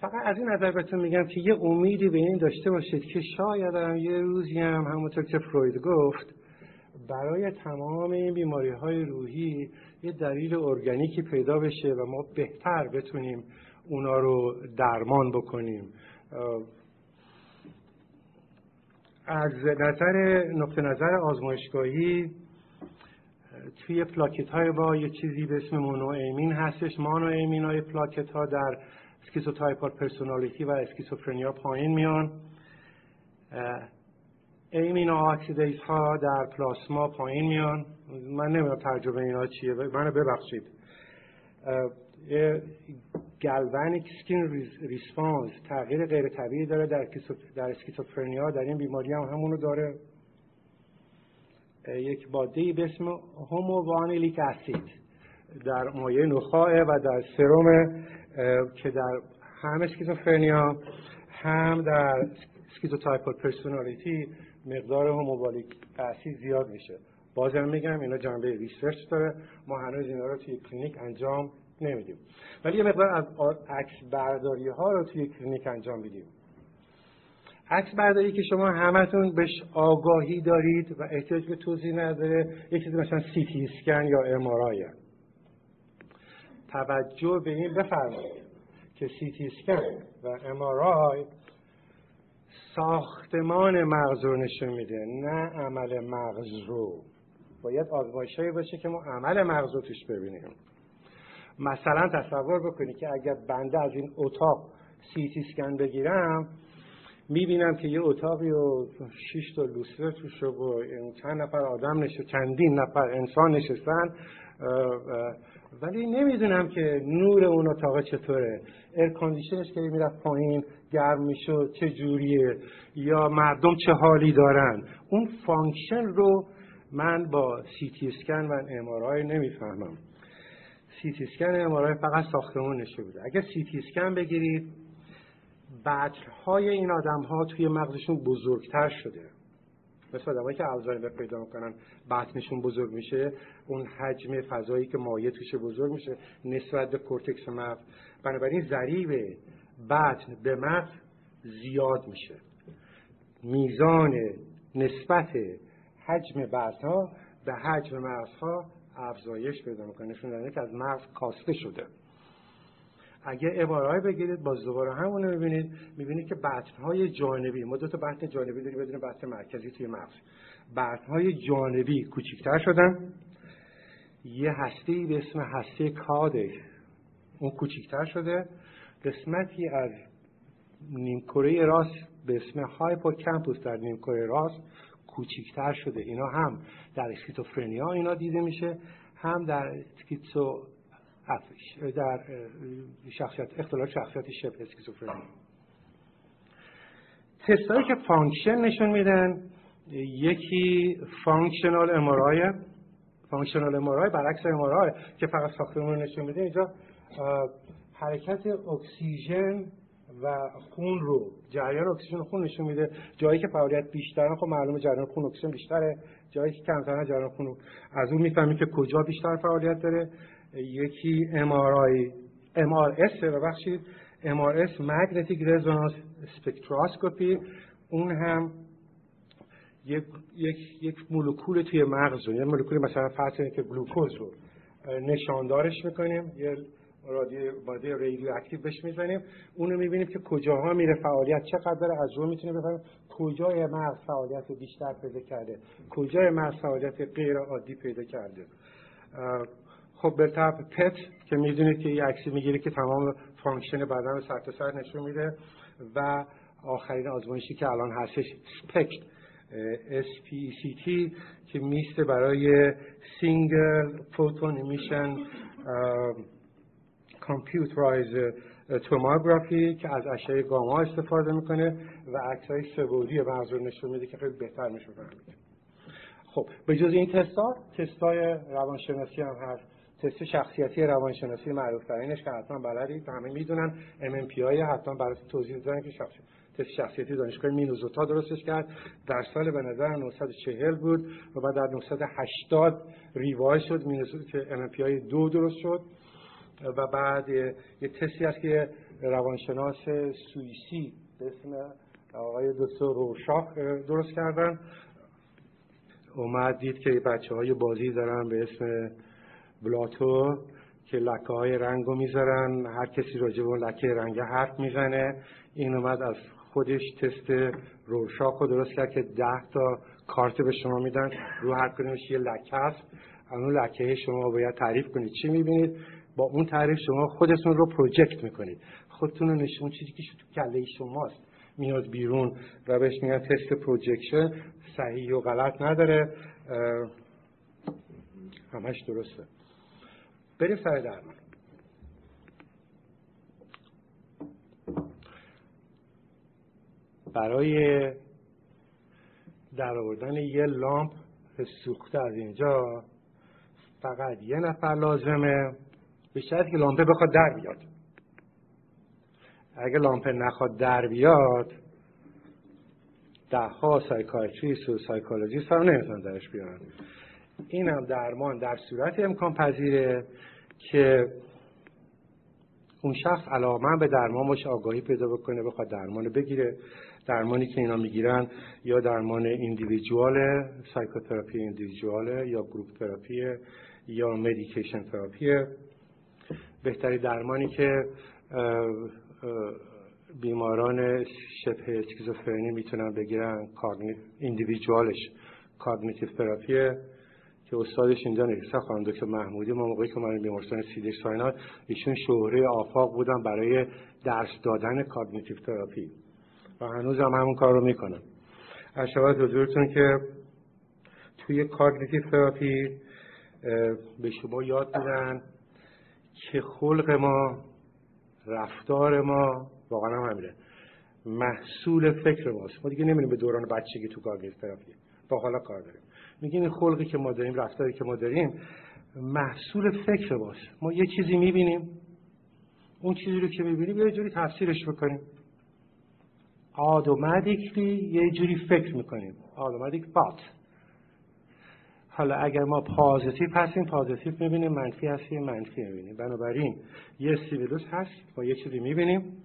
فقط از این نظر بهتون میگم که یه امیدی به این داشته باشید که شاید هم یه روزی هم همونطور که فروید گفت برای تمام این بیماری های روحی یه دلیل ارگانیکی پیدا بشه و ما بهتر بتونیم اونا رو درمان بکنیم. از نظر نقطه نظر آزمایشگاهی توی پلاکت های ما یه چیزی به اسم monoamine هستش. monoamine های پلاکت ها در schizotypal personality و schizophrenia پایین میان. amine oxidase ها در پلاسما پایین میان. من نمی‌دونم ترجمه اینا چیه. منو ببخشید. galvanic skin response تغییر غیر طبیعی داره در در schizophrenia. در این بیماری هم همونو داره. یک ماده به اسم homovanillic acid در مایع نخاع و در سرم که در هم schizophrenia هم در schizotypal personality مقدار homovanillic acid زیاد میشه. بازم میگم اینا جنبه research داره. ما هنوز اینا رو توی کلینیک انجام نمیدیم. ولی یه مقدار از عکس برداری ها رو توی کلینیک انجام میدیم. عکس برداری که شما همتون بهش آگاهی دارید و احتیاج به توضیح نداره یه چیزی مثلا سی تی اسکن یا MRI توجه به این بفرمایید که سی تی اسکن و امارای ساختمان مغز رو نشون میده نه عمل مغز رو. باید آزمایشهایی باشه که ما عمل مغز رو توش ببینیم. مثلا تصور بکنید که اگر بنده از این اتاق سی تی اسکن بگیرم می‌بینم که یه اتاقی و شش تا لوستر توش و چند نفر آدم نشستن چندین نفر انسان نشستن ولی نمی‌دونم که نور اون اتاق چطوره. air condition ش که می‌رفت پایین گرم می‌شد چه جوریه یا مردم چه حالی دارن. اون function رو من با سی تی اسکن و MRI نمی‌فهمم. سی تی اسکن MRI فقط ساختمون نشون میده. اگر سی تی اسکن بگیرید های این آدم ها توی مغزشون بزرگتر شده. مثل آدمایی که الزایمر پیدا می‌کنن بطنشون بزرگ میشه اون حجم فضایی که مایع توشه بزرگ میشه نسبت به کورتکس مغز. بنابراین ضریب بطن به مغز زیاد میشه. میزان نسبت حجم بطن ها به حجم مغز ها افزایش پیدا می‌کنه. نشون که از مغز کاسته شده. اگه عبارهای بگیرید باز دوباره همونه می‌بینید. می‌بینید که های جانبی ما دو تا بطن جانبی داریم بدون بطن مرکزی توی مغز. های جانبی کوچکتر شدن. یه هسته به اسم هسته caudate اون کوچکتر شده. قسمتی از نیمکره راست به اسم hippocampus در نیمکره راست کوچکتر شده. اینا هم در schizophrenia اینا دیده میشه هم در schizo در شخصیت اختلال شخصیت شبه اسکیزوفرنی. تستایی که function نشون میدن یکی functional MRI functional MRI برعکس MRI که فقط ساختمون نشون میده. اینجا حرکت اکسیژن و خون رو جریان اکسیژن خون نشون میده. جایی که فعالیت بیشتره خب معلومه جریان خون اکسیژن بیشتره. جایی که کمتره جریان خون از اون می‌فهمید که کجا بیشتر فعالیت داره. یکی MRI MRS ببخشید. MRS magnetic resonance spectroscopy اون هم یک یک یک مولکول توی مغز رو یه مولکول مثلا فرض که گلوکوز رو نشاندارش می‌کنیم یه رادیو ماده رادیو اکتیو بهش می‌زنیم. اونو می‌بینیم که کجاها میره فعالیت چقدر داره از رو می‌تونیم بفهمیم کجای مغز فعالیت بیشتر پیدا کرده؟ کجای مغز فعالیت غیر عادی پیدا کرده؟ خب به طب PET که می‌دونید که این عکسی می‌گیره که تمام function بدن رو سر سر نشون میده و آخرین آزمایشی که الان هستش SPECT SPECT که میسته برای single photon emission computerized tomography که از اشعه گاما استفاده می‌کنه و عکس های سه بعدی مغز رو نشون میده که خیلی بهتر میشه خب به جز این تستا تستای روانشناسی هم هست. تست شخصیتی روانشناسی معروف ترینش که حتما بلدید همه می‌دونن. MMPI حتما برای توضیح دادن که شخصیت تست شخصیتی دانشگاه مینوزوتا درستش کرد. در سال به نظر 940 بود و بعد در 980 ریوای شد. مینوزوتا که MMPI دو درست شد. و بعد یه تستی هست که روانشناس سوئیسی به اسم آقای دکتر روشاخ درست کردن. اومد دید که بچه های بازی دارن به اسم بلاتو که لکه های رنگ رو می‌ذارن هر کسی راجع به لکه رنگ حرف می‌زنه. این اومد از خودش تست روشاک رو درست کرد که ده تا کارت به شما میدن. رو هر کنیمش یه لکه هست. اون لکه شما باید تعریف کنید. چی می‌بینید؟ با اون تعریف شما خودتون رو پروژکت می‌کنید. خودتون رو نشون چیزی که تو کله شماست. میاد بیرون و بهش میگن تست پروژکشن صحیح و غلط نداره. همش درسته. بریم سر درمان برای در آوردن یه لامپ سوخته از اینجا فقط یه نفر لازمه. به شرطی که لامپه بخواد در بیاد. اگه لامپه نخواد در بیاد ده ها psychiatrist و psychologist هم نمی‌تونن درش بیارن. این هم درمان در صورت امکان پذیره که اون شخص علاقه به درمان باشه آگاهی پیدا بکنه بخواد درمان بگیره. درمانی که اینا می‌گیرن یا درمان individual psychotherapy individual یا group therapy یا medication therapy بهتری درمانی که بیماران شبه اسکیزوفرنی می‌تونن بگیرن individual ش cognitive therapy ه که استادش اینجا نشسته خانم دکتر محمودی ما موقعی که من بیمارستان Cedars-Sinai ایشون شهره آفاق بودن برای درس دادن cognitive therapy. و هنوز هم همون کار رو می‌کنن. عرض شود حضورتون که توی cognitive therapy به شما یاد بدن که خلق ما رفتار ما واقعا هم همینه. محصول فکر ماست. ما دیگه نمیریم به دوران بچگی تو cognitive therapy. با حالا کار داریم. میگیم این خلقی که ما داریم رفتاری که ما داریم محصول فکر ماست ما یه چیزی می‌بینیم اون چیزی رو که می‌بینیم یه جوری تفسیرش بکنیم automatically یه جوری فکر می‌کنیم. automatic thought حالا اگر ما positive هستیم positive می‌بینیم منفی هستیم منفی می‌بینیم. بنابراین یه stimulus هست ما یه چیزی می‌بینیم.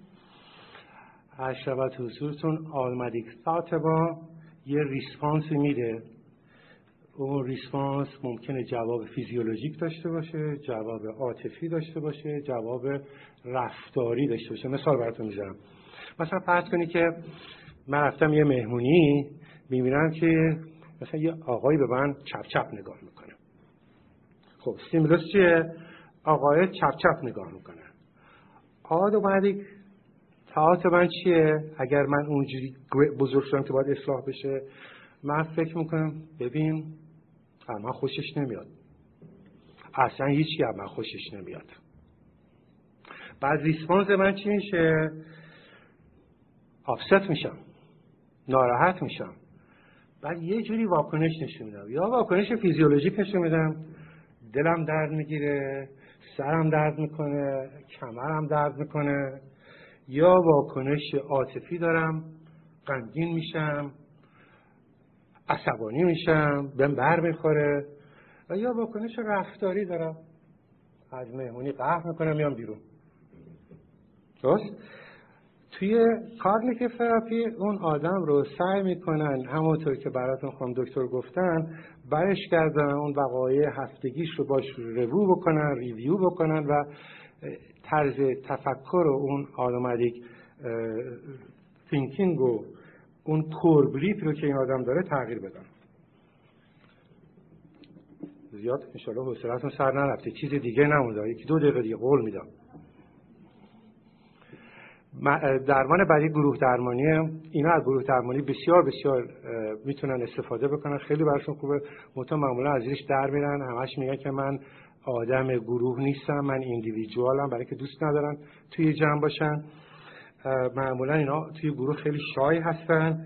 عرض شود حضورتون automatic thought با یه response میده. اون response ممکنه جواب فیزیولوژیک داشته باشه جواب عاطفی داشته باشه جواب رفتاری داشته باشه. مثال براتون می‌ذارم مثلا فرض کنید که من رفتم یه مهمونی می‌بینم که مثلا یه آقایی به من چپ چپ نگاه می‌کنه. خب سیمولوس چیه؟ آقای چپ چپ نگاه می‌کنه. آد و بعدی تاعت من چیه؟ اگر من اونجوری بزرگ شدم که باید اصلاح بشه من فکر می‌کنم ببین من خوشش نمیاد. اصلا هیچی من خوشش نمیاد. بعد ریسپانس من چی میشه؟ آفست میشم. ناراحت میشم. بعد یه جوری واکنش نشون میدم. یا واکنش فیزیولوژیک نشون میدم. دلم درد می‌گیره سرم درد می‌کنه کمرم درد می‌کنه. یا واکنش عاطفی دارم غمگین میشم. عصبانی میشم بهم بر می‌خوره. و یا واکنش رفتاری دارم. از مهمونی قهر می‌کنم میام بیرون. درست؟ توی کارنیک تراپی اون آدم رو سعی می‌کنن همونطور که براتون خانم دکتر گفتن برش کردن اون وقایع هفتگیش رو باش رو بکنن ریویو بکنن و طرز تفکر و اون آدمادیک تینکینگ و اون کوربلیف رو که این آدم داره تغییر بدن. زیاد انشالله حوصلتون سر نرفته. چیز دیگه نمونده. یکی دو دقیقه دیگه قول میدم. درمان بعدی گروه درمانی. اینا از گروه درمانی بسیار بسیار می‌تونن استفاده بکنن. خیلی براشون خوبه. مطمئن معمولا از در میرن. همش میگن که من آدم گروه نیستم. من ایندیویدوالم برای که دوست ندارن توی جمع باشن. معمولا اینا توی گروه خیلی shy هستن.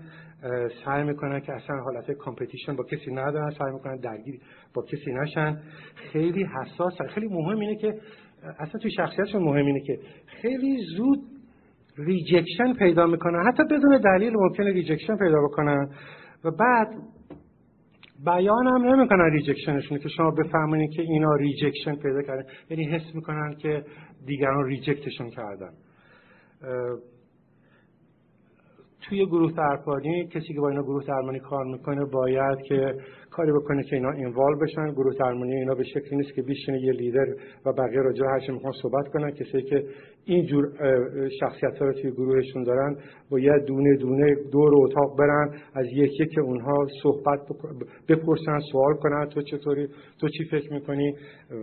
سعی می‌کنن که اصلا حالت competition با کسی ندارن. سعی می‌کنن درگیر با کسی نشن. خیلی حساس خیلی مهم اینه که اصلا توی شخصیتشون مهم اینه که خیلی زود rejection پیدا می‌کنن. حتی بدون دلیل ممکنه rejection پیدا بکنن. و بعد بیان هم نمی‌کنن rejection شون که شما بفهمونید که اینا rejection پیدا کردن. یعنی حس می‌کنن که دیگران ریجکتشون کردن. توی گروه درمانی کسی که با اینا گروه درمانی کار می‌کنه باید که کاری بکنه که اینا اینوال بشن. گروه درمانی اینا به شکلی نیست که بیشینه یه لیدر و بقیه راجع هر چی می‌خوان صحبت کنن. کسی که این جور شخصیت ها رو توی گروهشون دارن باید دونه دونه دور اتاق برن از یکی که اونها صحبت بپرسن سوال کنن تو چطوری؟ تو چی فکر می‌کنی؟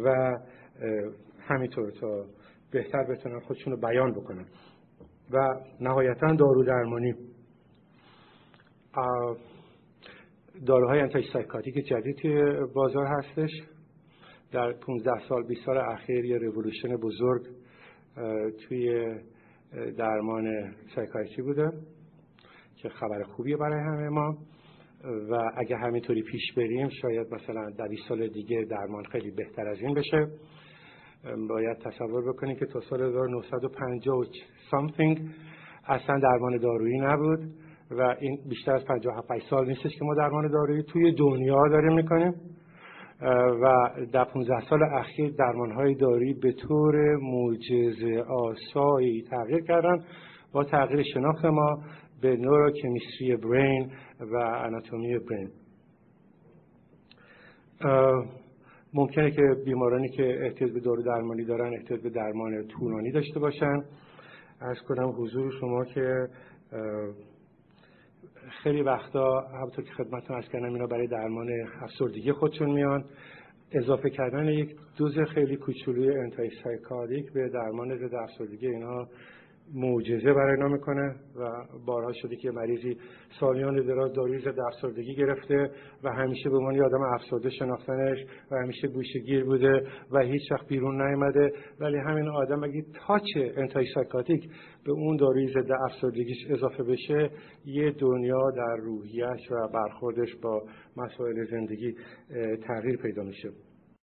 و همینطور تا بهتر بتونن خودشون رو بیان بکنن. و نهایتا دارو درمانی داروهای انتای سایکاتیک جدید توی بازار هستش. در 15 سال 20 سال اخیر یه رولوشن بزرگ توی درمان سایکاتری بوده که خبر خوبیه برای همه ما. و اگه همینطوری پیش بریم شاید مثلا در 20 سال دیگه درمان خیلی بهتر از این بشه. باید تصور بکنیم که تا سال 1950 something اصلا درمان دارویی نبود و این بیشتر از 57 سال نیستش که ما درمان دارویی توی دنیا داریم می‌کنیم. و در 15 سال اخیر درمان های دارویی به طور معجزه آسایی تغییر کردن با تغییر شناخت ما به نوروکمیستری برین و اناتومی برین ممکنه که بیمارانی که احتیاج به دارو درمانی دارن احتیاج به درمان طولانی داشته باشن. از کنم حضور شما که خیلی وقتا همونطور که خدمتتون از کردم اینا برای درمان افسردگی خودشون میان. اضافه کردن یک دوز خیلی کوچولوی انتای سایکالیک به درمان ضد افسردگی اینا معجزه برای اینا می‌کنه و بارها شده که مریضی سالیان دراز داروی ضد افسردگی گرفته و همیشه به عنوان آدم افسرده شناختنش و همیشه گوشگیر بوده و هیچ وقت بیرون نیامده. ولی همین آدم اگه تاچ انتای سایکاتیک به اون داروی ضد افسردگیش اضافه بشه یه دنیا در روحیش و برخوردش با مسائل زندگی تغییر پیدا میشه.